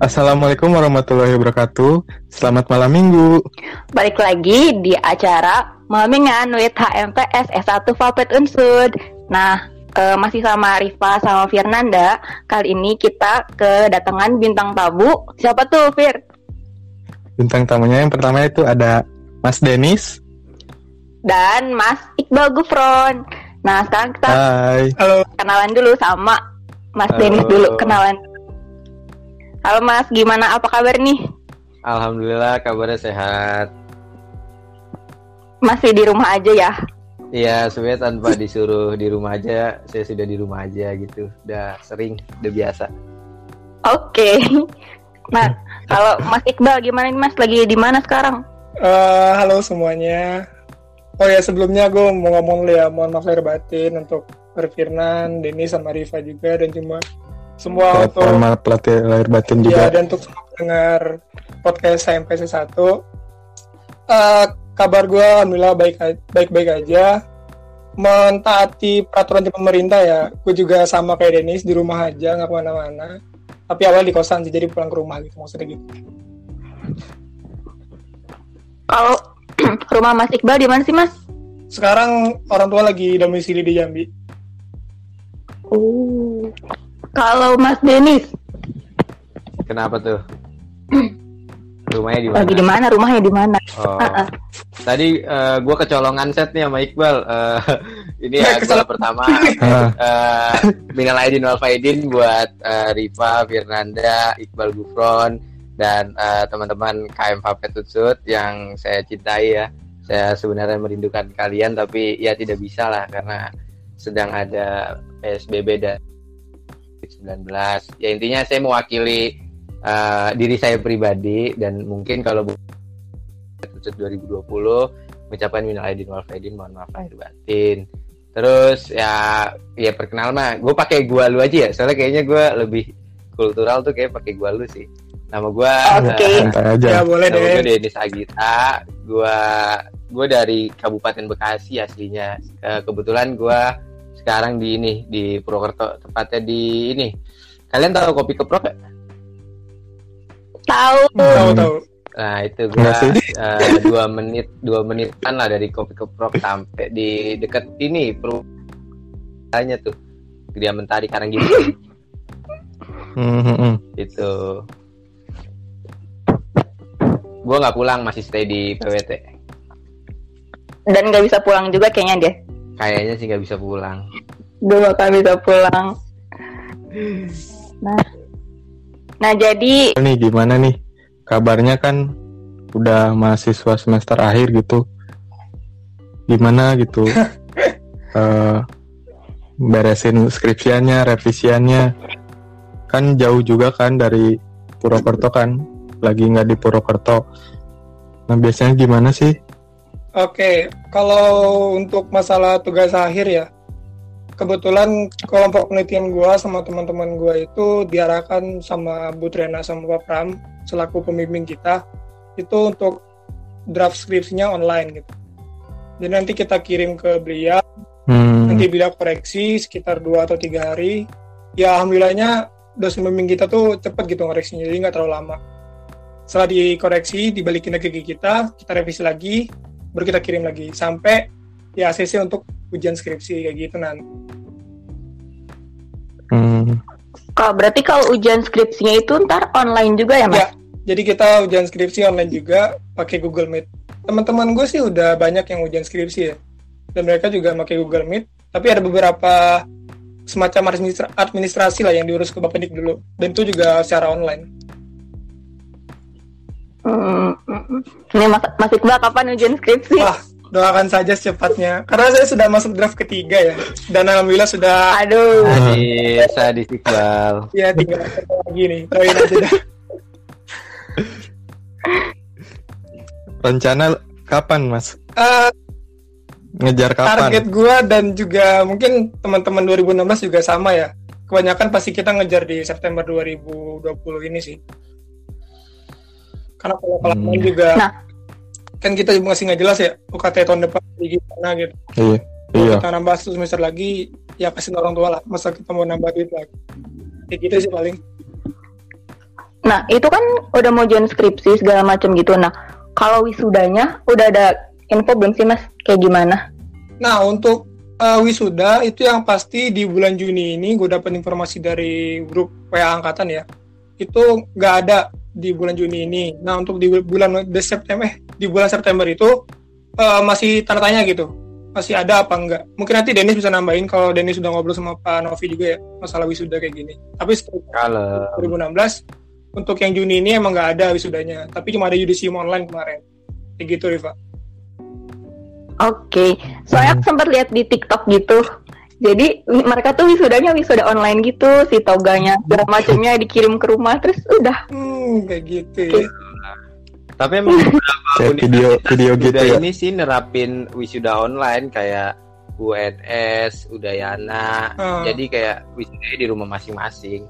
Assalamualaikum warahmatullahi wabarakatuh. Selamat malam minggu. Balik lagi di acara Mamingan with HMPS S1 Vapet Unsud. Nah, uh, masih sama Rifa sama Firnanda. Kali ini kita kedatangan bintang tamu. Siapa tuh, Fir? Bintang tamunya yang pertama itu ada Mas Denis dan Mas Iqbal Gufron. Nah, sekarang kita Hai. Halo. kenalan dulu sama Mas Halo. Denis dulu kenalan. Halo Mas, gimana apa kabar nih? Alhamdulillah kabarnya sehat. Masih di rumah aja ya? Iya, sebenarnya tanpa disuruh di rumah aja, saya sudah di rumah aja gitu. Udah sering, udah biasa. Oke. Okay. Nah, kalau Mas Iqbal gimana nih Mas? Lagi di mana sekarang? Uh, halo semuanya. Oh ya sebelumnya gue mau ngomong dulu ya, mohon maaf lahir batin untuk Firnan, Denny sama Riva juga dan cuma semua untuk pelatih lahir batin juga. Ya dan untuk dengar podcast SMP 1 uh, kabar gue alhamdulillah baik baik baik aja mentaati peraturan di pemerintah ya gue juga sama kayak Denis di rumah aja nggak ke mana-mana tapi awal di kosan sih jadi pulang ke rumah gitu maksudnya gitu kalau rumah Mas Iqbal di mana sih Mas? Sekarang orang tua lagi domisili di Jambi. Oh. Kalau Mas Denis? Kenapa tuh? Rumahnya di mana? Lagi di mana? Rumahnya di mana? Oh. Uh -uh. Tadi uh, eh, gue kecolongan set nih sama Iqbal. Uh, ini ya Iqbal pertama. uh, Minal Aidin wal Faidin buat uh, Riva, Firnanda, Iqbal Gufron, dan uh, teman-teman KM Vapet Tutsut yang saya cintai ya. Saya sebenarnya merindukan kalian tapi ya tidak bisa lah karena sedang ada PSBB dan 19. Ya intinya saya mewakili uh, diri saya pribadi dan mungkin kalau Tutsut 2020 mengucapkan minal aidin wal faidin mohon maaf lahir batin. Terus ya ya perkenal mah gue pakai gua lu aja ya soalnya kayaknya gue lebih kultural tuh kayak pakai gua lu sih. Nama gue okay. uh, aja. Ya, boleh nama deh. gue Denis Agita. Gue gue dari Kabupaten Bekasi aslinya. Uh, kebetulan gue sekarang di ini di Purwokerto tepatnya di ini. Kalian tahu kopi keprok gak? Tahu. Hmm. Tahu tahu. Nah itu gue uh, dua menit dua menitan lah dari kopi keprok sampai di dekat ini Purwokerto tuh Gria Mentari. Mm -hmm. Itu gue nggak pulang masih stay di PWT dan nggak bisa pulang juga kayaknya dia kayaknya sih nggak bisa pulang. Gue bakal bisa pulang. Nah. Nah jadi nih gimana nih? Kabarnya kan udah mahasiswa semester akhir gitu. Gimana gitu? Uh, beresin skripsiannya revisiannya. Kan jauh juga kan dari Purwokerto kan? Lagi nggak di Purwokerto. Nah biasanya gimana sih? Oke, kalau untuk masalah tugas akhir ya, kebetulan kelompok penelitian gue sama teman-teman gue itu diarahkan sama Bu Trena sama Pak Pram selaku pembimbing kita itu untuk draft skripsinya online gitu. Jadi nanti kita kirim ke beliau, hmm. nanti beliau koreksi sekitar dua atau tiga hari. Ya alhamdulillahnya dosen pembimbing kita tuh cepet gitu koreksinya, jadi nggak terlalu lama setelah dikoreksi dibalikin lagi ke kita kita revisi lagi baru kita kirim lagi sampai ya ACC untuk ujian skripsi kayak gitu nanti hmm. kalau berarti kalau ujian skripsinya itu ntar online juga ya mas? Ya, jadi kita ujian skripsi online juga pakai Google Meet. Teman-teman gue sih udah banyak yang ujian skripsi ya, dan mereka juga pakai Google Meet. Tapi ada beberapa semacam administrasi lah yang diurus ke Bapak dulu, dan itu juga secara online. Hmm, ini Mas, Mas Iqbal kapan ujian skripsi? Wah, doakan saja secepatnya. Karena saya sudah masuk draft ketiga ya. Dan alhamdulillah sudah Aduh. Sadis, sadis Iqbal. Iya, tinggal lagi nih. Doain aja dah. Rencana kapan, Mas? Uh, Ngejar kapan? Target gua dan juga mungkin teman-teman 2016 juga sama ya. Kebanyakan pasti kita ngejar di September 2020 ini sih karena kalau kelamaan hmm. juga nah. kan kita masih nggak jelas ya UKT tahun depan gimana gitu iya iya kita nambah satu semester lagi ya kasih orang tua lah masa kita mau nambah duit lagi kayak gitu sih paling Nah, itu kan udah mau join skripsi segala macam gitu. Nah, kalau wisudanya udah ada info belum sih Mas? Kayak gimana? Nah, untuk uh, wisuda itu yang pasti di bulan Juni ini gue dapat informasi dari grup WA angkatan ya. Itu nggak ada di bulan Juni ini. Nah, untuk di bulan di September eh, di bulan September itu uh, masih tanda tanya gitu. Masih ada apa enggak? Mungkin nanti Dennis bisa nambahin kalau Dennis sudah ngobrol sama Pak Novi juga ya masalah wisuda kayak gini. Tapi kalau 2016 untuk yang Juni ini emang nggak ada wisudanya, tapi cuma ada yudisium online kemarin. Kayak gitu, Riva. Oke, okay. soalnya aku sempat lihat di TikTok gitu. Jadi mereka tuh wisudanya wisuda online gitu, si toganya segala macamnya dikirim ke rumah, terus udah. Hmm, kayak gitu okay. ya. Tapi emang beberapa video video gitu ya. ini sih nerapin wisuda online kayak UNS, Udayana. Hmm. Jadi kayak wisuda di rumah masing-masing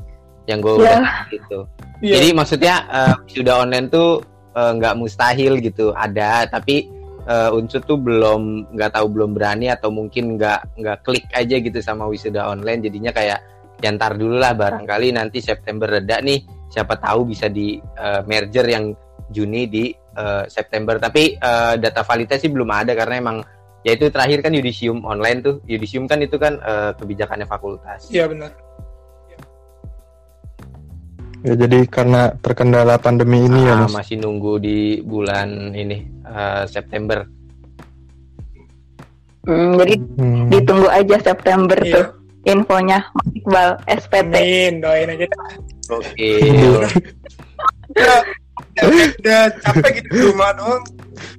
yang gue yeah. udah gitu. Yeah. Jadi maksudnya uh, sudah online tuh eh, nggak uh, mustahil gitu ada, tapi uh, unsur tuh belum nggak tahu belum berani atau mungkin nggak nggak klik aja gitu sama wisuda online. Jadinya kayak yantar dulu lah barangkali nanti September reda nih, siapa tahu bisa di uh, merger yang Juni di uh, September. Tapi uh, data validasi belum ada karena emang ya itu terakhir kan yudisium online tuh. Yudisium kan itu kan uh, kebijakannya fakultas. Iya benar. Ya jadi karena terkendala pandemi ini ya, ah, ya mas. Masih nunggu di bulan ini uh, September. Hmm, jadi hmm. ditunggu aja September iya. tuh infonya Iqbal SPT. Amin, doain aja. Oke. Okay. udah, udah capek gitu di rumah doang.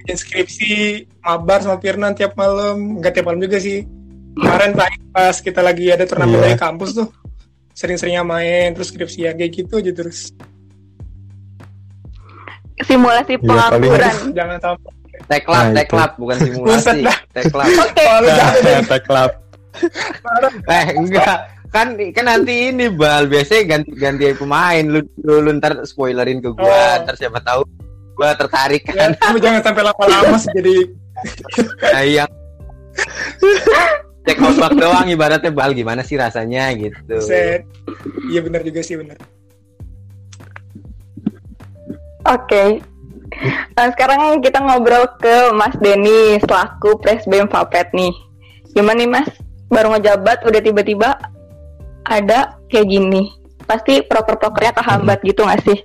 Inskripsi mabar sama Firnan tiap malam, enggak tiap malam juga sih. Kemarin pas kita lagi ada turnamen yeah. kampus tuh sering-seringnya main terus skripsian kayak gitu aja terus. Simulasi iya, pengangguran. ya, jangan sampai. Teklap nah, teklap bukan simulasi. Teklap. Oke okay. teklap. Eh enggak. Kan kan nanti ini bal. Biasanya ganti ganti pemain. Lu lu, lu ntar spoilerin ke gua. Oh. ntar siapa tahu gua tertarik kan. ya, jangan sampai lama-lama jadi nah, yang cek ombak doang ibaratnya bal gimana sih rasanya gitu Set. iya benar juga sih benar oke okay. Nah, sekarang kita ngobrol ke Mas Denny selaku Presbem Fapet nih. Gimana nih Mas? Baru ngejabat udah tiba-tiba ada kayak gini. Pasti proker-prokernya kehambat hmm. gitu gak sih?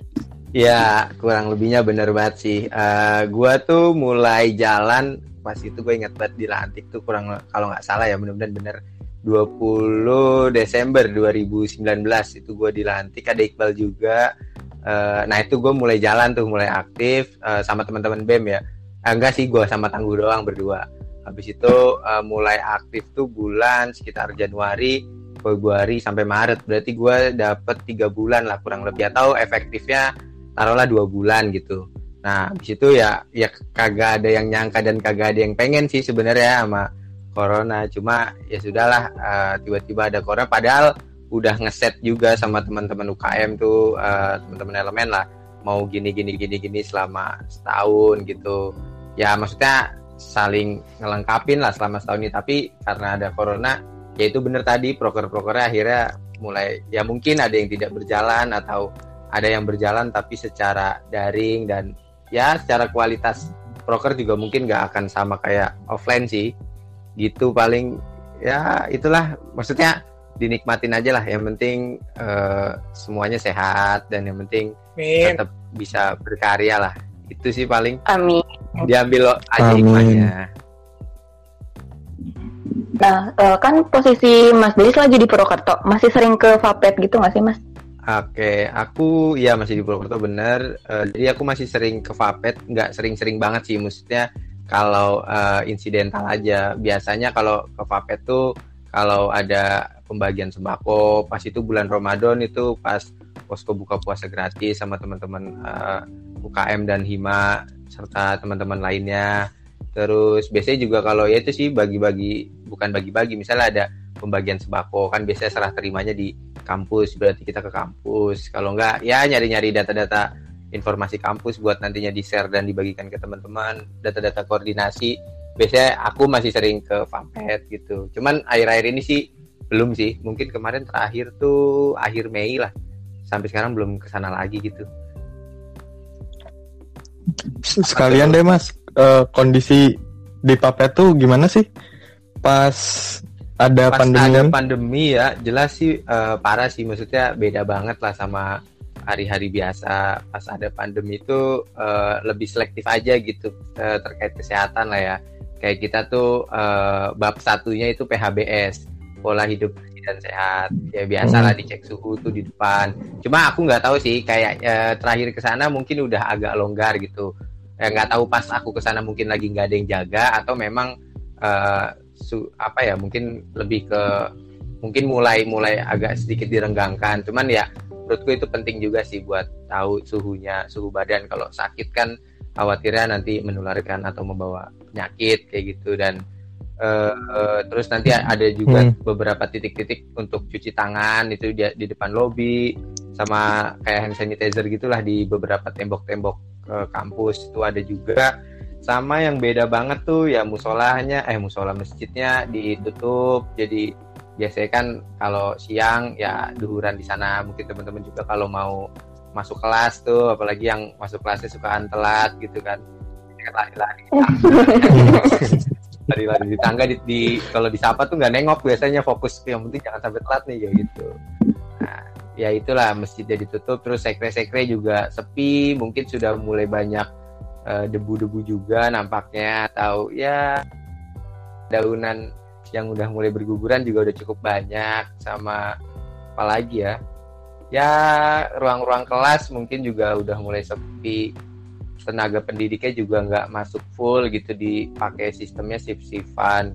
Ya, kurang lebihnya bener banget sih. Uh, gua tuh mulai jalan pas itu gue ingat banget dilantik tuh kurang kalau nggak salah ya mudah-mudahan bener. 20 Desember 2019 itu gue dilantik ada Iqbal juga. Uh, nah itu gue mulai jalan tuh mulai aktif uh, sama teman-teman BEM ya. Uh, enggak sih gue sama Tangguh doang berdua. Habis itu uh, mulai aktif tuh bulan sekitar Januari Februari sampai Maret. Berarti gue dapet tiga bulan lah kurang lebih atau efektifnya taruhlah dua bulan gitu Nah, di situ ya ya kagak ada yang nyangka dan kagak ada yang pengen sih sebenarnya sama corona. Cuma ya sudahlah uh, tiba-tiba ada corona padahal udah ngeset juga sama teman-teman UKM tuh uh, teman-teman elemen lah mau gini gini gini gini selama setahun gitu. Ya maksudnya saling ngelengkapin lah selama setahun ini tapi karena ada corona ya itu bener tadi proker-prokernya akhirnya mulai ya mungkin ada yang tidak berjalan atau ada yang berjalan tapi secara daring dan ya secara kualitas broker juga mungkin nggak akan sama kayak offline sih. Gitu paling ya itulah maksudnya dinikmatin aja lah. Yang penting uh, semuanya sehat dan yang penting Amin. tetap bisa berkarya lah. Itu sih paling. Amin. Diambil aja hikmahnya. Nah, uh, kan posisi Mas Denis lagi di Purwokerto, masih sering ke Vapet gitu nggak sih Mas? Oke, aku ya masih di Purwokerto bener. Uh, jadi aku masih sering ke Vapet, nggak sering-sering banget sih. Maksudnya kalau uh, insidental aja. Biasanya kalau ke Vapet tuh kalau ada pembagian sembako, pas itu bulan Ramadan itu pas posko buka puasa gratis sama teman-teman uh, eh, UKM dan Hima serta teman-teman lainnya. Terus biasanya juga kalau ya itu sih bagi-bagi, bukan bagi-bagi. Misalnya ada pembagian sembako. Kan biasanya serah terimanya di kampus berarti kita ke kampus. Kalau enggak ya nyari-nyari data-data informasi kampus buat nantinya di share dan dibagikan ke teman-teman. Data-data koordinasi biasanya aku masih sering ke Fampet gitu. Cuman akhir-akhir ini sih belum sih. Mungkin kemarin terakhir tuh akhir Mei lah. Sampai sekarang belum ke sana lagi gitu. Sekalian deh mas uh, kondisi di Papet tuh gimana sih? Pas ada pas pandemi ada pandemi ya jelas sih uh, parah sih. Maksudnya beda banget lah sama hari-hari biasa. Pas ada pandemi itu uh, lebih selektif aja gitu uh, terkait kesehatan lah ya. Kayak kita tuh uh, bab satunya itu PHBS pola hidup bersih dan sehat. Ya biasa lah hmm. dicek suhu tuh di depan. Cuma aku nggak tahu sih kayak uh, terakhir ke sana mungkin udah agak longgar gitu. Ya nggak tahu pas aku ke sana mungkin lagi nggak ada yang jaga atau memang uh, su apa ya mungkin lebih ke mungkin mulai mulai agak sedikit direnggangkan. Cuman ya menurutku itu penting juga sih buat tahu suhunya suhu badan. Kalau sakit kan khawatirnya nanti menularkan atau membawa penyakit kayak gitu. Dan uh, uh, terus nanti ada juga hmm. beberapa titik-titik untuk cuci tangan itu di, di depan lobi sama kayak hand sanitizer gitulah di beberapa tembok-tembok uh, kampus. Itu ada juga sama yang beda banget tuh ya musolahnya eh musola masjidnya ditutup. Jadi biasanya kan kalau siang ya duhuran di sana. Mungkin teman-teman juga kalau mau masuk kelas tuh apalagi yang masuk kelasnya sukaan telat gitu kan. Lari-lari. Lari-lari di tangga di, di kalau disapa tuh nggak nengok biasanya fokus. Yang penting jangan sampai telat nih gitu. Nah ya itulah masjidnya ditutup. Terus sekre-sekre juga sepi. Mungkin sudah mulai banyak debu-debu juga nampaknya atau ya daunan yang udah mulai berguguran juga udah cukup banyak sama apalagi ya? Ya ruang-ruang kelas mungkin juga udah mulai sepi tenaga pendidiknya juga nggak masuk full gitu dipakai sistemnya shift-shiftan.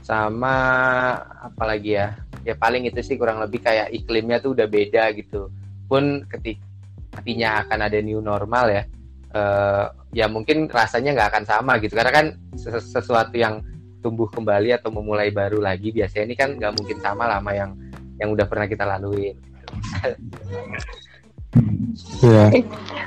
Sama apalagi ya? Ya paling itu sih kurang lebih kayak iklimnya tuh udah beda gitu. Pun ketika artinya akan ada new normal ya uh, ya mungkin rasanya nggak akan sama gitu karena kan sesuatu yang tumbuh kembali atau memulai baru lagi biasanya ini kan nggak mungkin sama lama yang yang udah pernah kita lalui. Yeah.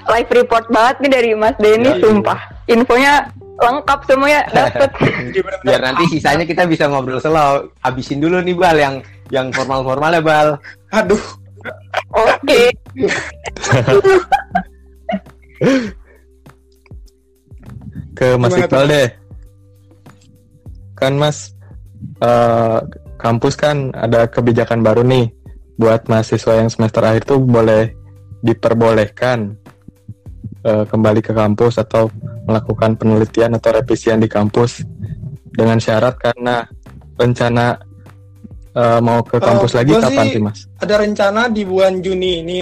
Live report banget nih dari Mas Denny, yeah, sumpah. Infonya lengkap semuanya dapet. Biar nanti sisanya kita bisa ngobrol selalu. Habisin dulu nih Bal yang yang formal-formal ya Bal. Aduh. Oke. ke Mas Gimana Iqbal deh. Kan Mas uh, kampus kan ada kebijakan baru nih buat mahasiswa yang semester akhir tuh boleh diperbolehkan uh, kembali ke kampus atau melakukan penelitian atau revisian di kampus dengan syarat karena rencana uh, mau ke kampus uh, lagi kapan sih Mas? Ada rencana di bulan Juni ini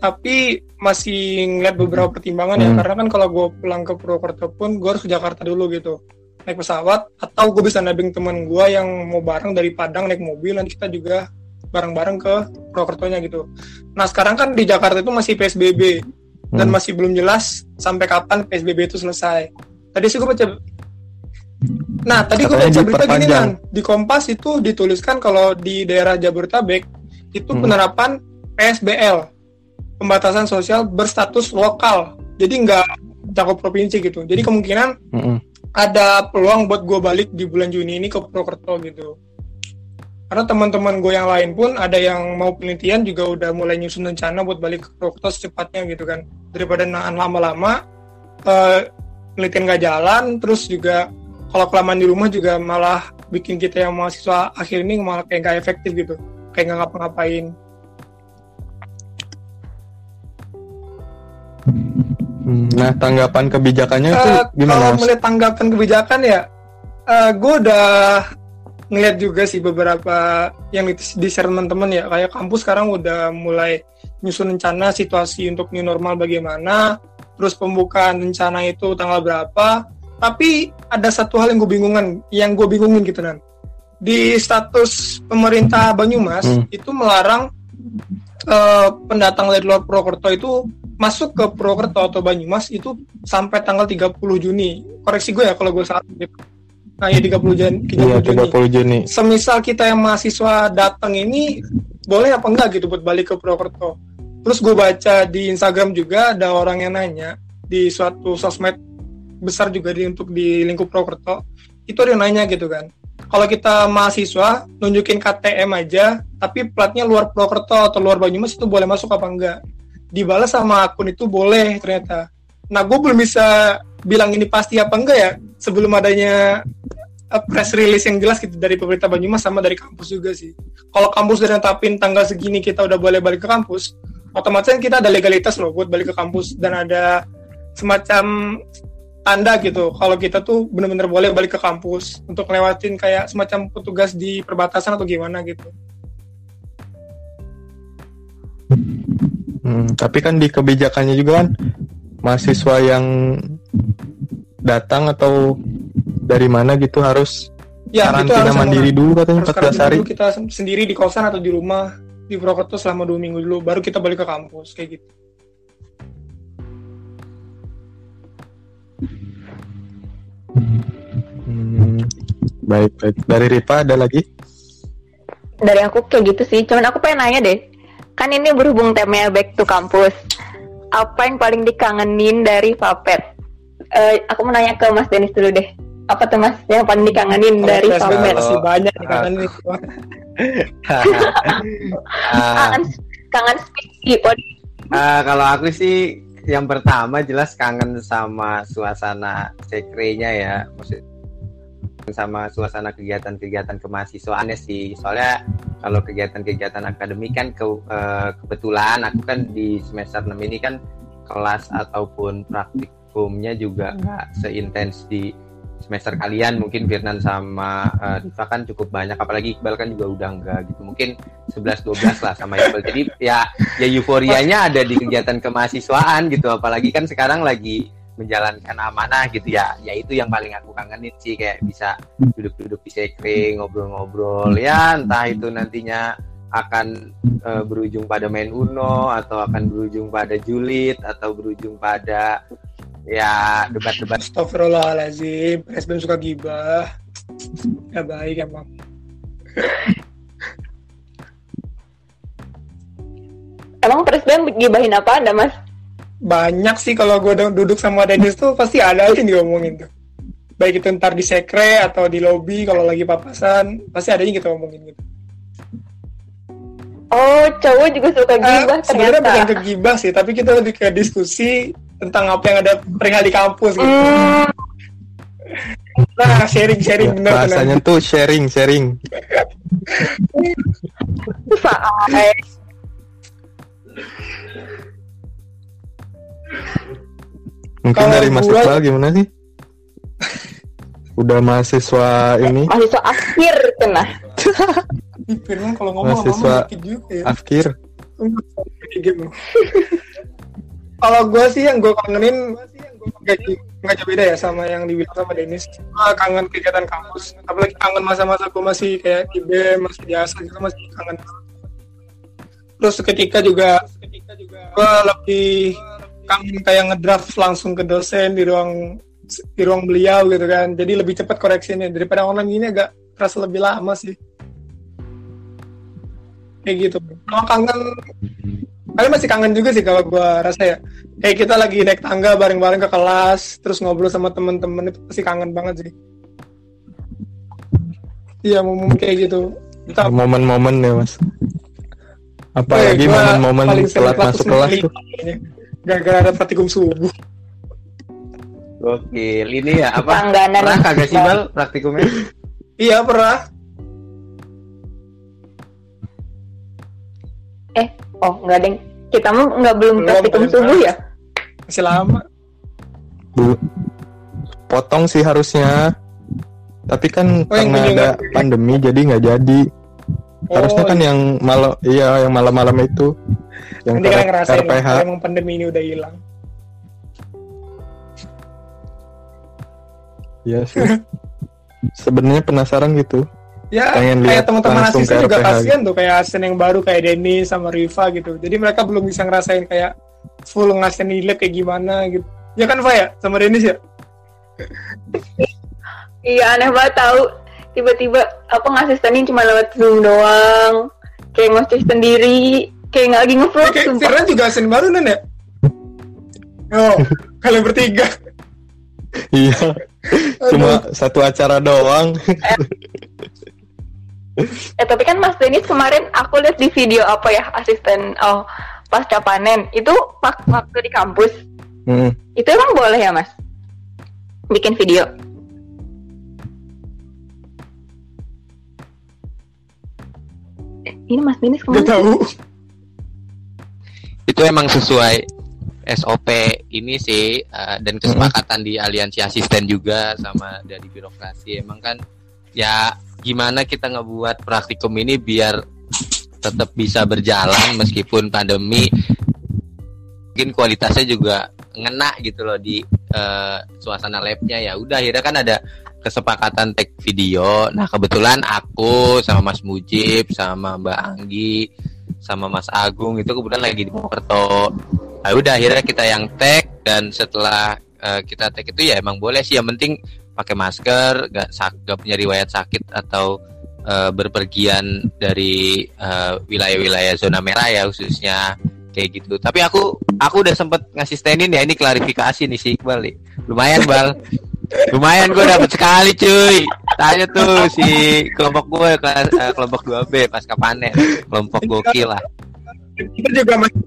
tapi masih ngeliat beberapa pertimbangan ya. hmm. ya karena kan kalau gue pulang ke Purwokerto pun gue harus ke Jakarta dulu gitu naik pesawat atau gue bisa nebeng teman gue yang mau bareng dari Padang naik mobil nanti kita juga bareng-bareng ke Purwokertonya gitu nah sekarang kan di Jakarta itu masih PSBB hmm. dan masih belum jelas sampai kapan PSBB itu selesai tadi sih gue baca Nah, tadi gue baca berita gini kan, di Kompas itu dituliskan kalau di daerah Jabodetabek itu hmm. penerapan PSBL pembatasan sosial berstatus lokal. Jadi nggak cakup provinsi gitu. Jadi kemungkinan mm -hmm. ada peluang buat gue balik di bulan Juni ini ke Purwokerto gitu. Karena teman-teman gue yang lain pun ada yang mau penelitian juga udah mulai nyusun rencana buat balik ke Purwokerto secepatnya gitu kan. Daripada nahan lama-lama uh, penelitian gak jalan terus juga kalau kelamaan di rumah juga malah bikin kita yang mahasiswa akhir ini malah kayak gak efektif gitu. Kayak nggak ngapa-ngapain nah, tanggapan kebijakannya itu uh, gimana? Kalau melihat tanggapan kebijakan ya, uh, eh, gue udah ngeliat juga sih beberapa yang di share teman-teman ya, kayak kampus sekarang udah mulai nyusun rencana situasi untuk new normal bagaimana, terus pembukaan rencana itu tanggal berapa. Tapi ada satu hal yang gue bingungan, yang gue bingungin gitu kan. Di status pemerintah Banyumas hmm. itu melarang uh, pendatang dari luar Purwokerto itu masuk ke Purwokerto atau Banyumas itu sampai tanggal 30 Juni. Koreksi gue ya kalau gue salah. Nah, ya 30 Juni. 30, iya, 30 Juni. Semisal kita yang mahasiswa datang ini boleh apa enggak gitu buat balik ke Purwokerto. Terus gue baca di Instagram juga ada orang yang nanya di suatu sosmed besar juga di untuk di lingkup Purwokerto itu ada yang nanya gitu kan kalau kita mahasiswa nunjukin KTM aja tapi platnya luar Purwokerto atau luar Banyumas itu boleh masuk apa enggak? Dibalas sama akun itu boleh ternyata. Nah gue belum bisa bilang ini pasti apa enggak ya sebelum adanya uh, press release yang jelas gitu dari pemerintah Banyumas sama dari kampus juga sih. Kalau kampus udah netapin tanggal segini kita udah boleh balik ke kampus otomatis kan kita ada legalitas loh buat balik ke kampus dan ada semacam tanda gitu kalau kita tuh benar-benar boleh balik ke kampus untuk lewatin kayak semacam petugas di perbatasan atau gimana gitu. Hmm, tapi kan di kebijakannya juga kan mahasiswa yang datang atau dari mana gitu harus ya, karantina mandiri dulu katanya 14 hari. Dulu kita sendiri di kosan atau di rumah di Purwokerto selama dua minggu dulu baru kita balik ke kampus kayak gitu. Hmm, baik baik. Dari Ripa ada lagi? Dari aku kayak gitu sih. Cuman aku pengen nanya deh. Kan ini berhubung temanya back to kampus. Apa yang paling dikangenin dari Vapet? Uh, aku mau nanya ke Mas Denis dulu deh. Apa tuh Mas yang paling dikangenin oh, dari Vapet? Masih banyak dikangenin. kangen kangen speak uh, kalau aku sih yang pertama jelas kangen sama suasana sekrenya ya. Maksud sama suasana kegiatan-kegiatan kemahasiswaannya sih. Soalnya kalau kegiatan-kegiatan akademik kan ke, uh, kebetulan aku kan di semester 6 ini kan kelas ataupun praktikumnya juga nggak seintens di semester kalian mungkin Firnan sama uh, Diva kan cukup banyak apalagi Iqbal kan juga udah enggak gitu. Mungkin 11 12 lah sama Iqbal. Jadi ya ya euforianya ada di kegiatan kemahasiswaan gitu. Apalagi kan sekarang lagi menjalankan amanah gitu ya. Ya itu yang paling aku kangenin sih kayak bisa duduk-duduk di sekre ngobrol-ngobrol. Ya entah itu nantinya akan uh, berujung pada main uno atau akan berujung pada julid atau berujung pada ya debat-debat Astagfirullahaladzim Presiden suka gibah ya baik emang Emang presiden gibahin apa anda mas? Banyak sih kalau gue duduk sama Dennis tuh pasti ada aja yang diomongin tuh. Baik itu ntar di sekre atau di lobby kalau lagi papasan pasti ada yang kita omongin gitu. Oh, cowok juga suka gibah uh, Sebenarnya bukan ke gibah sih, tapi kita lebih ke diskusi tentang apa yang ada perihal di kampus gitu. Mm. Nah, sharing sharing benar Bahasanya bener. tuh sharing sharing. Mungkin Kalo dari Mas gua... Iqbal gimana sih? Udah mahasiswa ini? Mahasiswa akhir kena. Firman kalau ngomong mahasiswa juga ya. akhir. Kalau gue sih yang gue kangenin nggak jauh beda ya sama yang dibilang sama Denis kangen kegiatan kampus apalagi kangen masa-masa gue masih kayak di BEM masih biasa gitu masih kangen. Terus ketika juga gue lebih kangen kayak ngedraft langsung ke dosen di ruang di ruang beliau gitu kan. Jadi lebih cepat koreksinya. Daripada online ini agak terasa lebih lama sih. Kayak gitu. Kalau kangen kalian masih kangen juga sih kalau gue rasa ya. Kayak kita lagi naik tangga bareng-bareng ke kelas terus ngobrol sama temen-temen itu pasti kangen banget sih. Iya momen kayak gitu. Momen-momen ya mas. Apalagi momen-momen telat masuk kelas tuh? Gara-gara ada praktikum subuh. Oke, ini ya apa? Pernah kagak sih bal praktikumnya? iya pernah. Eh, oh nggak deng. Kita mah nggak belum praktikum subuh ya? Masih lama. Potong sih harusnya. Tapi kan oh, karena ada pandemi jadi nggak jadi. Oh, harusnya kan iya. yang malam iya yang malam-malam itu. Yang Nanti kan ngerasain RPH lah, emang pandemi ini udah hilang. Iya sih. Sebenarnya penasaran gitu ya Pengen kayak teman-teman asisten juga kasihan gitu. tuh kayak asisten yang baru kayak Denny sama Riva gitu. Jadi mereka belum bisa ngerasain kayak full ngasih nilai kayak gimana gitu. Ya kan Fa ya? Sama Dennis ya? Iya aneh banget tahu tiba-tiba apa ngasistenin cuma lewat zoom doang. Kayak ngoceh sendiri. Kayak nggak lagi ngevlog kayak Firman juga asisten baru nen ya? Oh kalian bertiga. Iya. Cuma satu acara doang eh tapi kan Mas Denis kemarin aku lihat di video apa ya asisten oh pasca panen itu wak- waktu di kampus Hmm. itu emang boleh ya Mas bikin video Eh, ini Mas Denis Gak ke mana? tahu. itu emang sesuai SOP ini sih eh, dan kesepakatan di aliansi asisten juga sama dari birokrasi emang kan ya gimana kita ngebuat praktikum ini biar tetap bisa berjalan meskipun pandemi. Mungkin kualitasnya juga ngena gitu loh di eh, suasana labnya. Ya udah akhirnya kan ada kesepakatan take video. Nah kebetulan aku sama Mas Mujib sama Mbak Anggi sama Mas Agung itu kebetulan lagi di Mokerto nah udah akhirnya kita yang tag dan setelah eh, kita tag itu ya emang boleh sih. Yang penting pakai masker gak, sak- gak punya riwayat sakit atau eh, berpergian dari eh, wilayah-wilayah zona merah ya khususnya kayak gitu. Tapi aku aku udah sempet ngasistenin ya ini klarifikasi nih si Iqbal nih. Lumayan bal. Lumayan gue dapet sekali cuy. Tanya tuh si kelompok gue eh, kelompok 2B pasca panen kelompok gokil lah. Kita juga masih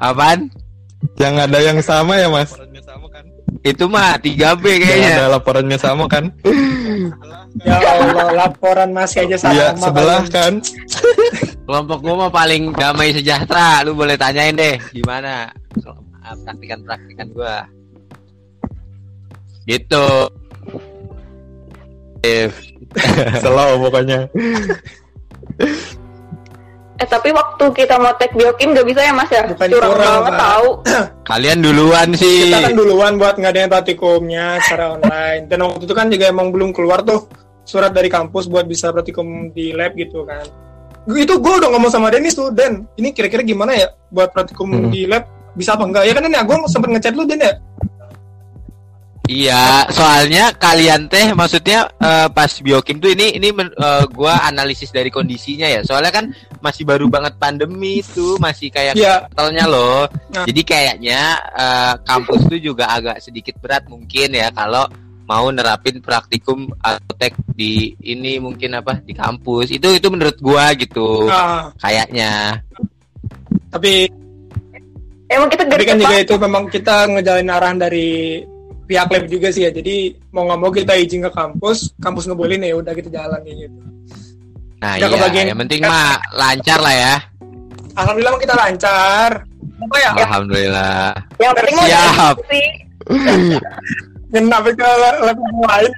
apaan? Yang ada yang sama ya mas? Itu mah 3B Yang kayaknya ada laporannya sama kan? ya Allah laporan masih aja sama Iya sebelah kan? kelompok gue mah paling damai sejahtera lu boleh tanyain deh gimana praktikan praktikan gue gitu If Slow pokoknya. Eh tapi waktu kita mau take biokim gak bisa ya Mas ya? Bukan curang curang, banget tahu. kalian duluan sih Kita kan duluan buat ngadain praktikumnya secara online. Dan waktu itu kan juga emang belum keluar tuh surat dari kampus buat bisa praktikum di lab gitu kan. Itu gue udah ngomong sama Dennis tuh, Den, ini kira-kira gimana ya buat praktikum Hmm. di lab bisa apa enggak? Ya kan ini gue sempet ngechat lu Den ya. Iya, soalnya kalian teh maksudnya eh, pas biokim tuh ini ini men- eh, gua analisis dari kondisinya ya. Soalnya kan masih baru banget pandemi itu, masih kayak Iya. kentalnya loh. Nah. Jadi kayaknya eh, kampus tuh juga agak sedikit berat mungkin ya kalau mau nerapin praktikum atau tek di ini mungkin apa di kampus. Itu itu menurut gua gitu. Ah, Kayaknya. tapi Emang kita tapi kan juga itu memang kita ngejalin arahan dari pihak lab juga sih ya. Jadi mau nggak mau kita izin ke kampus, kampus ngebolehin ya udah kita jalan kayak gitu. Nah, Udah iya, kebagian. yang penting mah lancar lah ya. Alhamdulillah kita lancar. Apa ya? Alhamdulillah. Yang penting mau Siap. sih. Kenapa ke lab lain?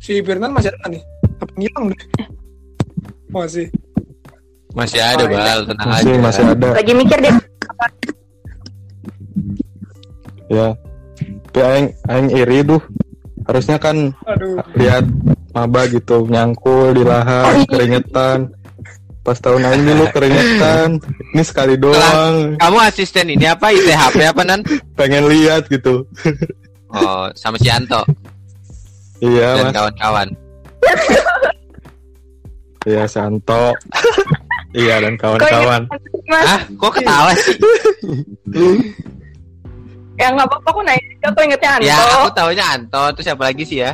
si Firman masih ada nih? Apa ngilang deh? Masih. Masih ada, Oh, iya. Bal, tenang Masih aja. masih ada. Lagi mikir deh. Ya. Tapi aing aing iri duh. Harusnya kan Aduh. lihat maba gitu nyangkul di lahan keringetan. Pas tahun aing dulu keringetan. Ini sekali doang. Kamu asisten ini apa ITHP apa nan? Pengen lihat gitu. Oh, sama si Anto Iya dan mas. kawan-kawan. Iya Santo. iya dan kawan-kawan. Hah? Kok ketawa sih? ya nggak apa-apa aku juga, aku ingetnya Anto. Ya, aku taunya Anto. Terus siapa lagi sih ya?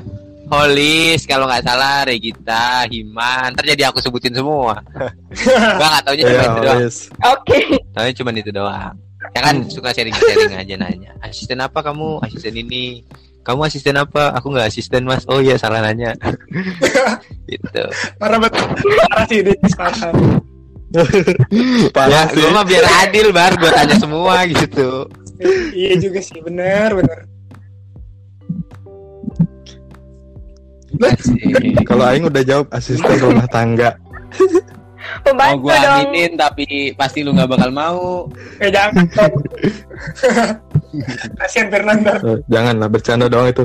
Holis, kalau nggak salah, Regita, Himan. Ntar jadi aku sebutin semua. Gua nggak taunya cuma Iya itu doang. Oke. Taunya cuma itu doang. Ya kan suka sharing-sharing aja nanya. Asisten apa kamu? Asisten ini. Kamu asisten apa? Aku nggak asisten mas. Oh iya salah nanya. gitu. Parah banget. Parah sih ini parah. Ya, gue mah biar adil bar, gue tanya semua gitu. Iya juga sih, bener bener. Asik. Kalau aing udah jawab asisten rumah tangga. Mau Pembantu gue dong. aminin tapi pasti lu nggak bakal mau. Eh jangan. Kasihan Fernanda. Eh, Janganlah bercanda doang itu.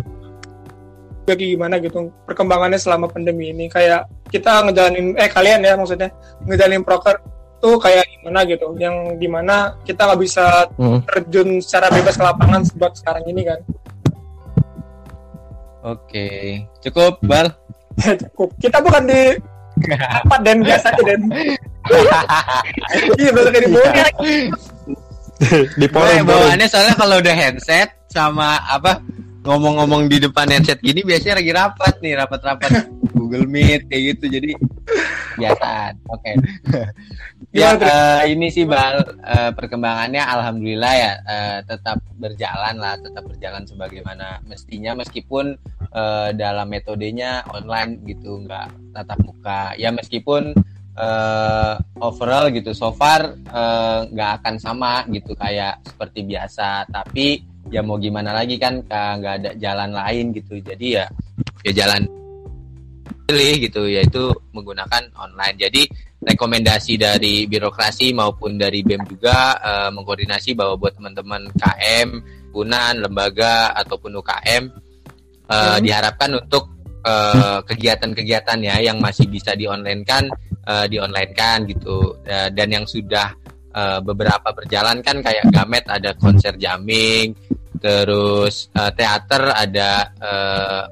Bagi gimana gitu perkembangannya selama pandemi ini kayak kita ngejalanin eh kalian ya maksudnya ngejalanin proker tuh kayak gimana gitu yang di mana kita nggak bisa Hmm. terjun secara bebas ke lapangan sebab sekarang ini kan Oke, cukup bal. cukup kita bukan di apa dan? Biasa aja dan. Iya berasa kayak di body di forum. bawaannya soalnya kalau udah headset sama apa ngomong-ngomong di depan headset gini biasanya lagi rapat nih rapat-rapat Google Meet kayak gitu. Jadi biasaan oke ya eh, ini sih bal eh, perkembangannya alhamdulillah ya eh, tetap berjalan lah tetap berjalan sebagaimana mestinya meskipun eh, dalam metodenya online gitu nggak tatap muka. Ya meskipun eh, overall gitu so far eh, nggak akan sama gitu kayak seperti biasa. Tapi ya mau gimana lagi kan ka- nggak ada jalan lain gitu. Jadi ya ya jalan pilih gitu yaitu menggunakan online jadi rekomendasi dari birokrasi maupun dari BEM juga eh, mengkoordinasi bahwa buat teman-teman KM punan lembaga ataupun UKM eh, Hmm. diharapkan untuk eh, kegiatan-kegiatan ya yang masih bisa di online kan di online kan gitu Eh, dan yang sudah eh, beberapa berjalan kan kayak Gamet ada konser jamming terus eh, teater ada eh,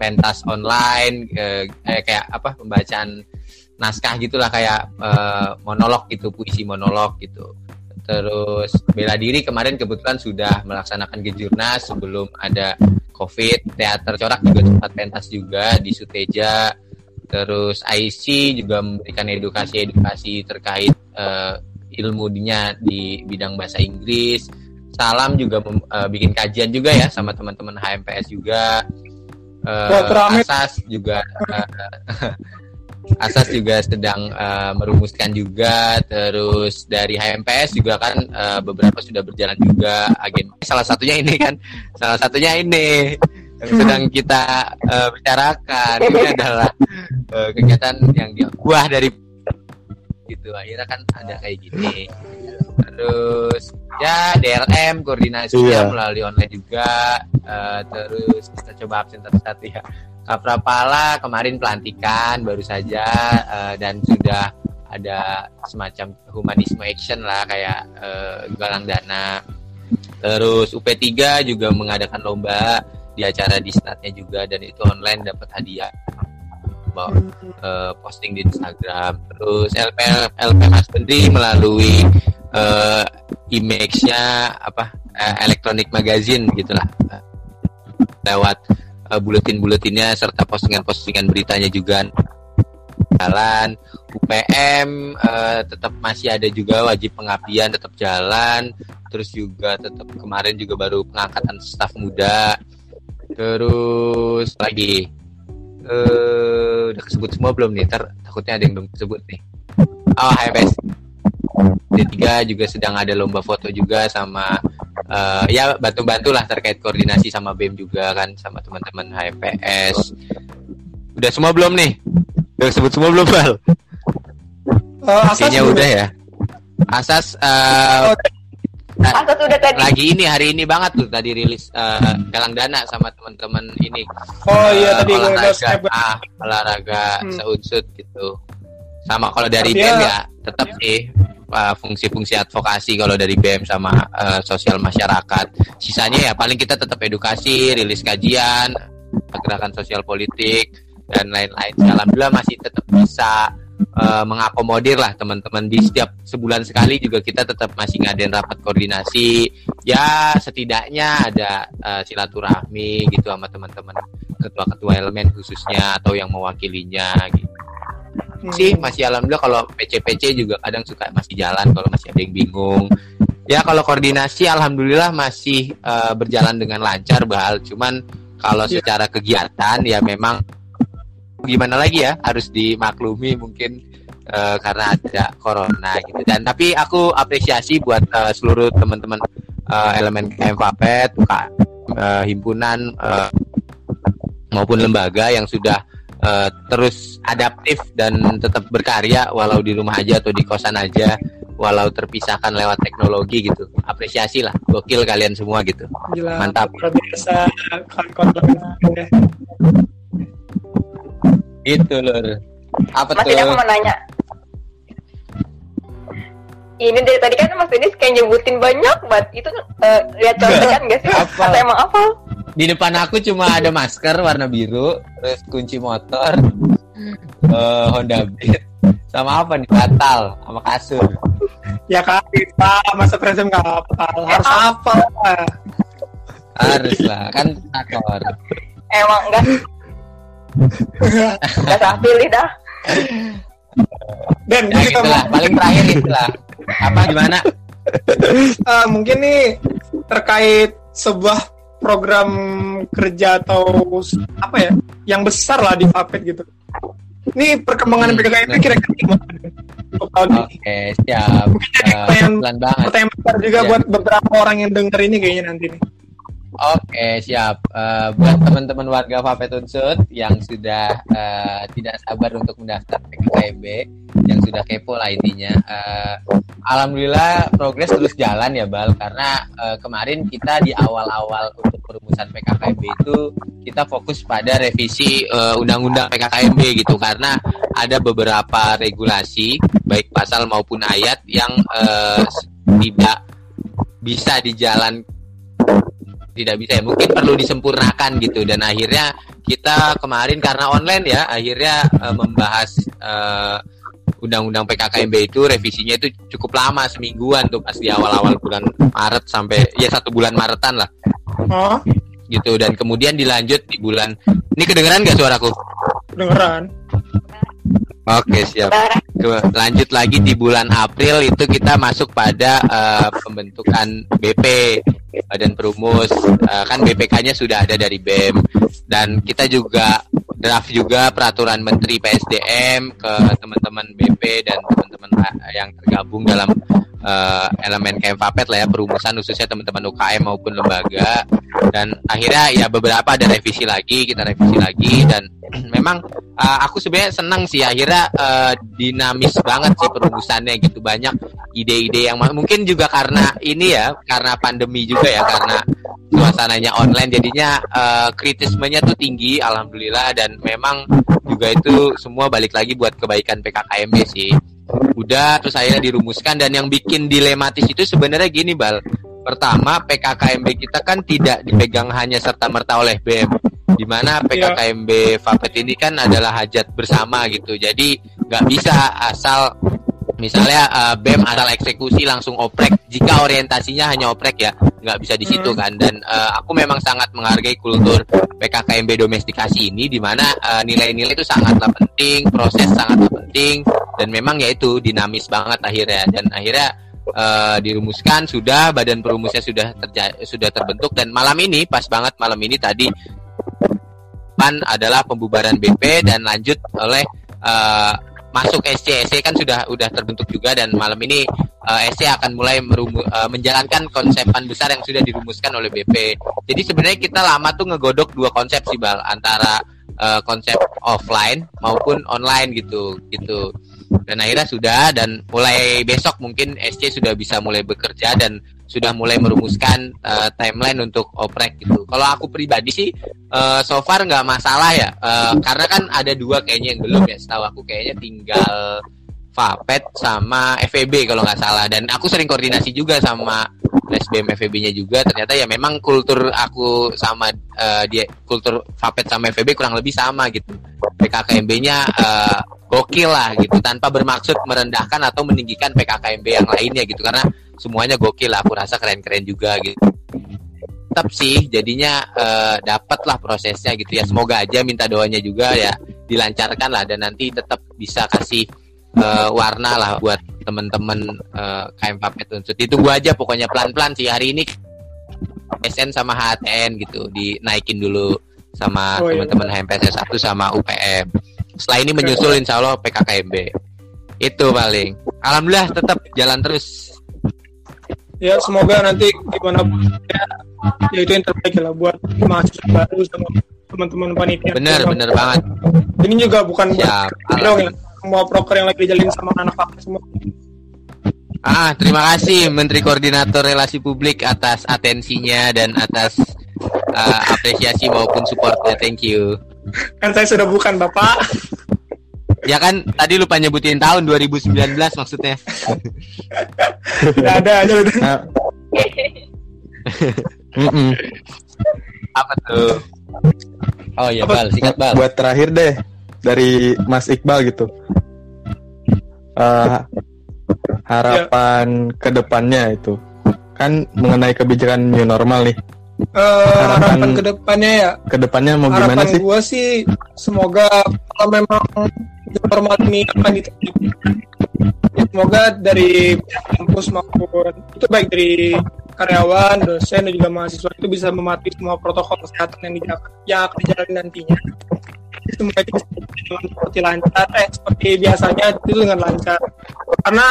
pentas online eh, kayak apa pembacaan naskah gitulah kayak eh, monolog gitu puisi monolog gitu. Terus bela diri kemarin kebetulan sudah melaksanakan kejurnas sebelum ada covid. Teater corak juga sempat pentas juga di Suteja. Terus IC juga memberikan edukasi-edukasi terkait eh, ilmunya di bidang bahasa Inggris. Salam juga eh, bikin kajian juga ya sama teman-teman HMPS juga Teramit. Asas juga eh, Asas juga sedang eh, merumuskan juga. Terus dari HMPS juga kan eh, beberapa sudah berjalan juga. Agen salah satunya ini kan salah satunya ini yang sedang kita eh, bicarakan. Ini adalah eh, kegiatan yang buah dari gitu akhirnya kan ada kayak gini. Terus ya DLM koordinasinya Iya. melalui online juga. Eh, terus kita coba absen satu-satu ya. Kaprapala kemarin pelantikan baru saja eh, dan sudah ada semacam humanisme action lah kayak eh, galang dana. Terus UP3 juga mengadakan lomba di acara di snatnya juga dan itu online dapat hadiah Bawa eh, posting di Instagram. Terus LP LP Mas Menteri melalui eh, image-nya apa eh, electronic magazine gitulah. Eh, lewat eh, buletin-buletinnya serta postingan-postingan beritanya juga. Jalan UPM eh, tetap masih ada juga wajib pengabdian tetap jalan. Terus juga tetap kemarin juga baru pengangkatan staf muda. Terus lagi eh udah kesebut semua belum nih? Ntar takutnya ada yang belum kesebut nih. Oh HMS D3 juga sedang ada lomba foto juga sama eh, ya bantu-bantu lah terkait koordinasi sama BEM juga kan sama teman-teman HMPS udah semua belum nih? Udah kesebut semua belum Bal? Kayaknya juga. udah ya. Asas eh, Oh, Asas udah tadi. lagi ini hari ini banget tuh tadi rilis eh, galang dana sama teman-teman ini. Oh iya Eh, tadi gue olahraga ah, olahraga Hmm. seunsut gitu. Sama kalau dari Artinya- BEM ya tetap sih uh, fungsi-fungsi advokasi kalau dari BEM sama uh, sosial masyarakat. Sisanya ya paling kita tetap edukasi rilis kajian gerakan sosial politik dan lain-lain. Alhamdulillah masih tetap bisa uh, mengakomodir lah teman-teman. Di setiap sebulan sekali juga kita tetap masih ngadain rapat koordinasi. Ya setidaknya ada uh, silaturahmi gitu sama teman-teman ketua-ketua elemen khususnya atau yang mewakilinya gitu. Hmm. sih masih alhamdulillah kalau PC-PC juga kadang suka masih jalan kalau masih ada yang bingung. Ya kalau koordinasi alhamdulillah masih eh, berjalan dengan lancar bahal cuman kalau Iya. secara kegiatan ya memang gimana lagi ya harus dimaklumi mungkin eh, karena ada corona gitu dan tapi aku apresiasi buat eh, seluruh teman-teman eh, elemen KM eh, himpunan eh, maupun lembaga yang sudah eh, terus adaptif dan tetap berkarya walau di rumah aja atau di kosan aja walau terpisahkan lewat teknologi gitu apresiasi lah gokil kalian semua gitu Gila. mantap Luar biasa kawan-kawan. Itu loh apa Mas tuh aku mau nanya. Ini dari tadi kan Mas Denis kayak nyebutin banyak banget. Itu eh, lihat contekan gak sih? Apa? Atau emang apa? di depan aku cuma ada masker warna biru terus kunci motor eh, Honda Beat Sama apa nih? Batal sama kasur. Ya kan, Pak, masa present nggak apa harus apa? Harus lah, kan akor. Emang enggak salah pilih dah. Dan Ya kita gitulah, paling terakhir itulah. Apa gimana? Eh, mungkin nih terkait sebuah program kerja atau apa ya yang besar lah di Papet gitu. Ini perkembangan Hmm, PKKMB benar. kira-kira gimana? Oke, siap. Eh, pelan banget. Pertanyaan besar juga Ya. buat beberapa orang yang denger ini kayaknya nanti nih. Oke, siap. Eh, buat teman-teman warga Fapet Unsut yang sudah eh, tidak sabar untuk mendaftar PKKMB, yang sudah kepo lah intinya. Eh, Alhamdulillah progres terus jalan ya, Bal. Karena eh, kemarin kita di awal-awal untuk perumusan PKKMB itu kita fokus pada revisi undang-undang PKKMB gitu. Karena ada beberapa regulasi, baik pasal maupun ayat yang eh, tidak bisa dijalan tidak bisa ya. Mungkin perlu disempurnakan gitu. Dan akhirnya kita kemarin karena online ya akhirnya eh, membahas eh, undang-undang PKKMB itu revisinya itu cukup lama semingguan tuh pas di awal-awal bulan Maret sampai ya satu bulan Maretan lah. Oh, gitu. Dan kemudian dilanjut di bulan ini kedengeran gak suaraku? beneran. Oke siap. Lanjut lagi di bulan April itu kita masuk pada eh, pembentukan BP Badan Perumus Eh, kan BPK-nya sudah ada dari BEM dan kita juga draft juga peraturan Menteri PSDM ke teman-teman BP dan teman-teman yang tergabung dalam eh, elemen KMFAPET lah ya perumusan khususnya teman-teman UKM maupun lembaga. Dan akhirnya ya beberapa ada revisi lagi kita revisi lagi. Dan memang eh, aku sebenarnya senang sih akhirnya eh, dinamis banget sih perumusannya gitu. Banyak ide-ide yang mungkin juga karena ini ya karena pandemi juga ya karena suasananya online jadinya eh, kritismenya tuh tinggi alhamdulillah dan memang juga itu semua balik lagi buat kebaikan PKKMB sih. Udah terus akhirnya dirumuskan dan yang bikin dilematis itu sebenarnya gini bal. Pertama PKKMB kita kan tidak dipegang hanya serta merta oleh BEM di mana PKKMB Fapet ini kan adalah hajat bersama gitu. Jadi nggak bisa asal misalnya eh, BEM asal eksekusi langsung oprek. Jika orientasinya hanya oprek ya nggak bisa di situ kan. Dan eh, aku memang sangat menghargai kultur PKKMB domestikasi ini di mana eh, nilai-nilai itu sangatlah penting proses sangatlah penting dan memang ya itu dinamis banget akhirnya. Dan akhirnya eh, dirumuskan sudah badan perumusnya sudah terja- sudah terbentuk. Dan malam ini pas banget malam ini tadi pan adalah pembubaran BP dan lanjut oleh eh, masuk SC SC kan sudah udah terbentuk juga dan malam ini eh, SC akan mulai merumu- eh, menjalankan konsepan besar yang sudah dirumuskan oleh BP. Jadi sebenarnya kita lama tuh ngegodok dua konsep sih bal antara eh, konsep offline maupun online gitu gitu. Dan akhirnya sudah dan mulai besok mungkin SC sudah bisa mulai bekerja dan sudah mulai merumuskan eh, timeline untuk oprek gitu. Kalau aku pribadi sih eh, so far nggak masalah ya Eh, karena kan ada dua kayaknya yang belum ya setahu aku kayaknya tinggal Fapet sama FEB kalau nggak salah dan aku sering koordinasi juga sama SBM FEB-nya juga ternyata ya memang kultur aku sama eh, dia kultur Fapet sama FEB kurang lebih sama gitu. PKKMB-nya eh, gokil lah gitu tanpa bermaksud merendahkan atau meninggikan PKKMB yang lainnya gitu karena semuanya gokil lah aku rasa keren-keren juga gitu. Tetap sih jadinya eh, dapatlah prosesnya gitu ya. Semoga aja minta doanya juga ya dilancarkan lah dan nanti tetap bisa kasih eh, warna lah buat temen-temen eh, KM Papet Unsut ditunggu aja pokoknya pelan-pelan sih. Hari ini SN sama HTN gitu dinaikin dulu sama Oh, iya. teman-teman HMPS 1 sama UPM setelah ini menyusul insya Allah PKKMB itu paling. Alhamdulillah tetap jalan terus. Ya semoga nanti gimana ya, ya itu yang terbaik lah buat mahasiswa baru sama teman-teman panitia. bener bener banget. Ini juga bukan buat siap. dong ya semua proker yang lagi dijalin sama anak fakultas semua. Ah, terima kasih Menteri Koordinator Relasi Publik atas atensinya dan atas uh, apresiasi maupun supportnya. Thank you. Kan saya sudah bukan bapak. Ya kan tadi lupa nyebutin tahun 2019 maksudnya. Tidak ada aja udah. Nah. Apa tuh? Oh iya Apa? Bal, sikat Bal. buat terakhir deh dari Mas Iqbal gitu uh, harapan yeah. ke depannya itu kan mengenai kebijakan new normal nih. Uh, harapan, harapan ke depannya ya. Ke depannya mau harapan gimana sih? Gue sih semoga kalau memang new normal ini akan diterima, ya semoga dari kampus maupun itu baik dari karyawan, dosen dan juga mahasiswa itu bisa mematuhi semua protokol kesehatan yang, yang akan dijalani nantinya semua itu dengan seperti lancar. Eh seperti biasanya itu dengan lancar. Karena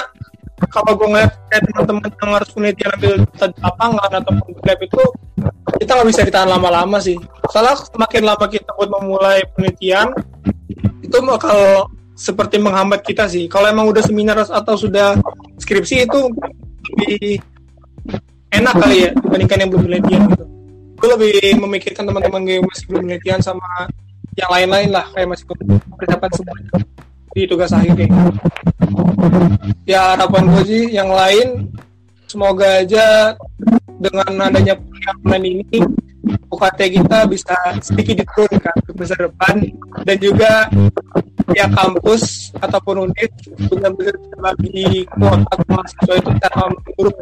kalau gue ngeliat kayak teman-teman yang harus penelitian ambil di lapangan atau lab itu kita nggak bisa ditahan lama-lama sih. Soalnya semakin lama kita buat memulai penelitian itu bakal seperti menghambat kita sih. Kalau emang udah seminar atau sudah skripsi itu lebih enak kali ya dibandingkan yang belum penelitian gitu. Gue lebih memikirkan teman-teman gue masih belum penelitian sama yang lain-lain lah kayak masih persiapan semuanya di tugas akhir kayak gitu. ya harapan gue sih yang lain semoga aja dengan adanya kuliah ini UKT kita bisa sedikit diturunkan ke masa depan dan juga ya kampus ataupun unit juga bisa bagi kuota mahasiswa itu secara menurut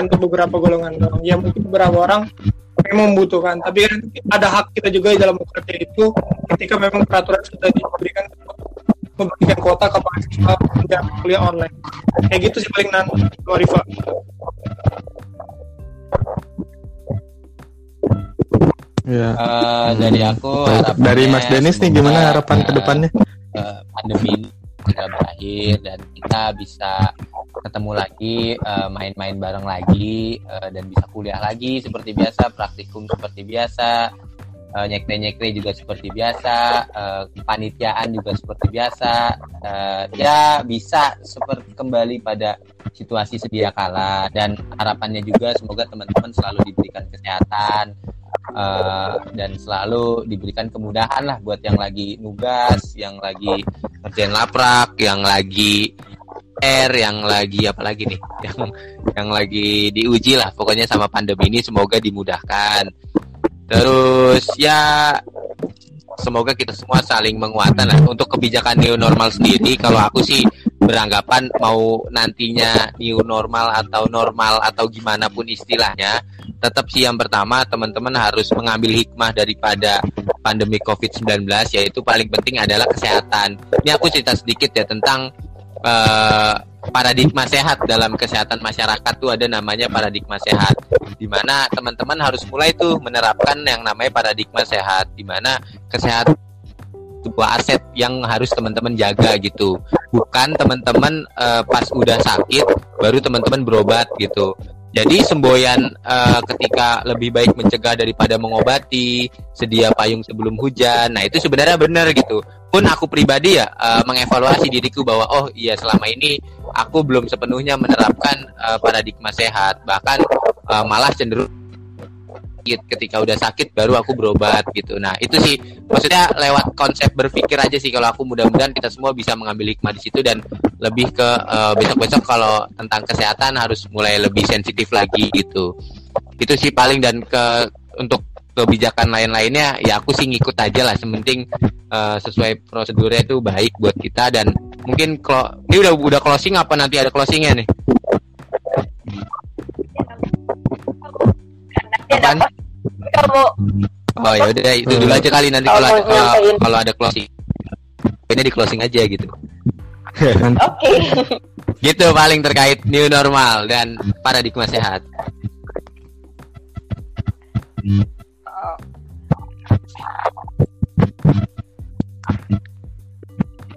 untuk beberapa golongan dong. Ya mungkin beberapa orang memang membutuhkan, tapi kan ada hak kita juga dalam UKT itu ketika memang peraturan sudah diberikan memberikan kuota ke mahasiswa untuk kuliah online. Kayak gitu sih paling nanti, Rifa. Ya. Uh, dari aku dari Mas Denis nih gimana harapan uh, ke depannya? Uh, pandemi ini sudah berakhir dan kita bisa ketemu lagi main-main uh, bareng lagi uh, dan bisa kuliah lagi seperti biasa praktikum seperti biasa uh, nyekre-nyekre juga seperti biasa, uh, juga seperti biasa, uh, ya bisa seperti kembali pada situasi sedia kala dan harapannya juga semoga teman-teman selalu diberikan kesehatan uh, dan selalu diberikan kemudahan lah buat yang lagi nugas, yang lagi kerjain laprak, yang lagi R yang lagi apa lagi nih? Yang yang lagi diuji lah pokoknya sama pandemi ini semoga dimudahkan. Terus ya semoga kita semua saling menguatkan lah untuk kebijakan new normal sendiri. Kalau aku sih beranggapan mau nantinya new normal atau normal atau gimana pun istilahnya tetap sih yang pertama teman-teman harus mengambil hikmah daripada pandemi COVID-19 yaitu paling penting adalah kesehatan. Ini aku cerita sedikit ya tentang uh, paradigma sehat. Dalam kesehatan masyarakat tuh ada namanya paradigma sehat di mana teman-teman harus mulai tuh menerapkan yang namanya paradigma sehat di mana kesehatan sebuah aset yang harus teman-teman jaga gitu. Bukan teman-teman uh, pas udah sakit baru teman-teman berobat gitu jadi semboyan uh, ketika lebih baik mencegah daripada mengobati, sedia payung sebelum hujan. Nah, itu sebenarnya benar gitu. Pun aku pribadi ya uh, mengevaluasi diriku bahwa oh iya selama ini aku belum sepenuhnya menerapkan uh, paradigma sehat, bahkan uh, malah cenderung ketika udah sakit baru aku berobat gitu. Nah, itu sih maksudnya lewat konsep berpikir aja sih kalau aku mudah-mudahan kita semua bisa mengambil hikmah di situ dan lebih ke uh, besok-besok kalau tentang kesehatan harus mulai lebih sensitif lagi gitu. Itu sih paling dan ke untuk kebijakan lain-lainnya ya aku sih ngikut aja lah sementing uh, sesuai prosedurnya itu baik buat kita dan mungkin kalau ini udah udah closing apa nanti ada closingnya nih Apaan? Kamu Oh ya udah itu dulu aja kali nanti kalau ada, kalau, kalau ada closing. Ini di closing aja gitu. Oke. Okay. gitu paling terkait new normal dan paradigma sehat.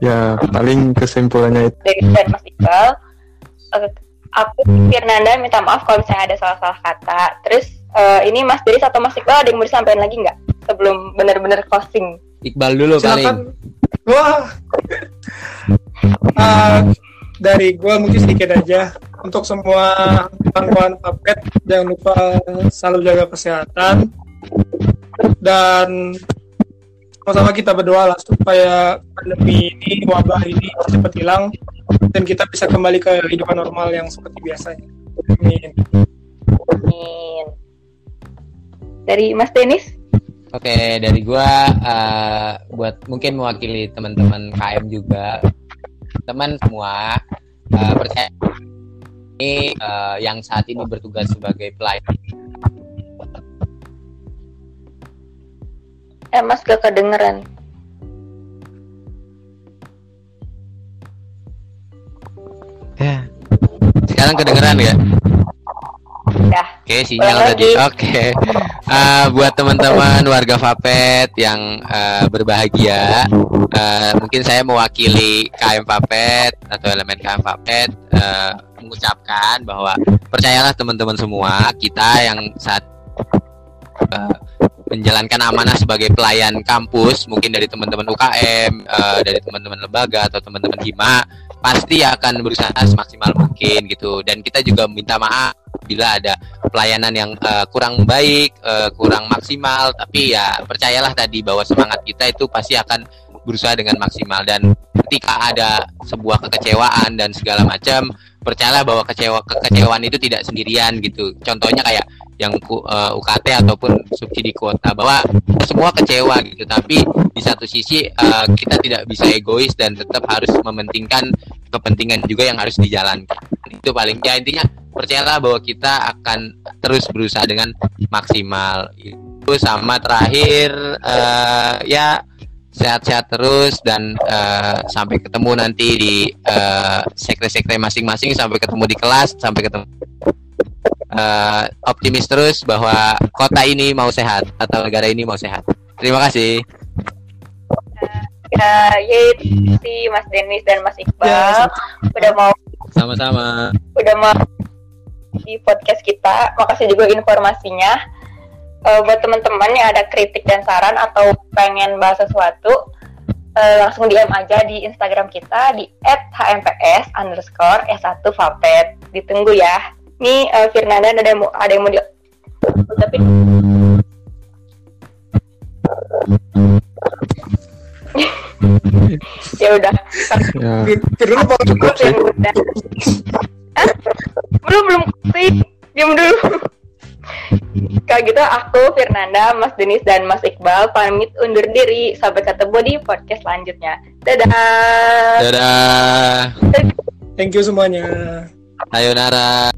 Ya, paling kesimpulannya itu. Dari Mas Iqbal, eh, aku Firnanda minta maaf kalau misalnya ada salah-salah kata. Terus uh, ini Mas Deris atau Mas Iqbal ada yang mau disampaikan lagi nggak sebelum benar-benar closing? Iqbal dulu Silakan. paling. Wah. uh, dari gue mungkin sedikit aja untuk semua kawan-kawan papet jangan lupa selalu jaga kesehatan dan sama-sama kita berdoa lah supaya pandemi ini wabah ini cepat hilang dan kita bisa kembali ke kehidupan normal yang seperti biasanya. Amin. Amin. Dari Mas Denis? Oke, dari gua uh, buat mungkin mewakili teman-teman KM juga. Teman semua, uh, percaya ini uh, yang saat ini bertugas sebagai pelayan. Eh Mas gak kedengeran. Ya. Sekarang kedengeran ya? Udah. Oke, sinyal tadi. Oke. Uh, buat teman-teman warga Vapet yang uh, berbahagia, uh, mungkin saya mewakili KM Vapet atau elemen KM Vapet uh, mengucapkan bahwa percayalah teman-teman semua, kita yang saat uh, menjalankan amanah sebagai pelayan kampus, mungkin dari teman-teman UKM, uh, dari teman-teman lembaga atau teman-teman hima, pasti akan berusaha semaksimal mungkin gitu. Dan kita juga minta maaf bila ada pelayanan yang uh, kurang baik, uh, kurang maksimal, tapi ya percayalah tadi bahwa semangat kita itu pasti akan berusaha dengan maksimal dan ketika ada sebuah kekecewaan dan segala macam, percayalah bahwa kecewa kekecewaan itu tidak sendirian gitu. Contohnya kayak yang uh, eh, UKT ataupun subsidi kuota bahwa semua kecewa gitu. Tapi di satu sisi uh, kita tidak bisa egois dan tetap harus mementingkan kepentingan juga yang harus dijalankan. Itu paling ya intinya percayalah bahwa kita akan terus berusaha dengan maksimal. Itu sama terakhir uh, ya sehat-sehat terus dan uh, sampai ketemu nanti di uh, sekre-sekre masing-masing sampai ketemu di kelas sampai ketemu uh, optimis terus bahwa kota ini mau sehat atau negara ini mau sehat. Terima kasih. Ya si Mas Denis dan Mas Iqbal. Ya, udah mau sama-sama. udah mau di podcast kita. Makasih juga informasinya. Uh, buat teman-teman yang ada kritik dan saran atau pengen bahas sesuatu, uh, langsung DM aja di Instagram kita di @hmps underscore s1 vapet. Ditunggu ya. Nih uh, Firnanda ada yang mau ada yang mau di tapi ya udah. Ya. Cukup sih. belum belum sih diam dulu Kalau gitu aku Fernanda, Mas Denis dan Mas Iqbal pamit undur diri. Sampai ketemu di podcast selanjutnya. Dadah. Dadah. Thank you semuanya. Ayo Nara.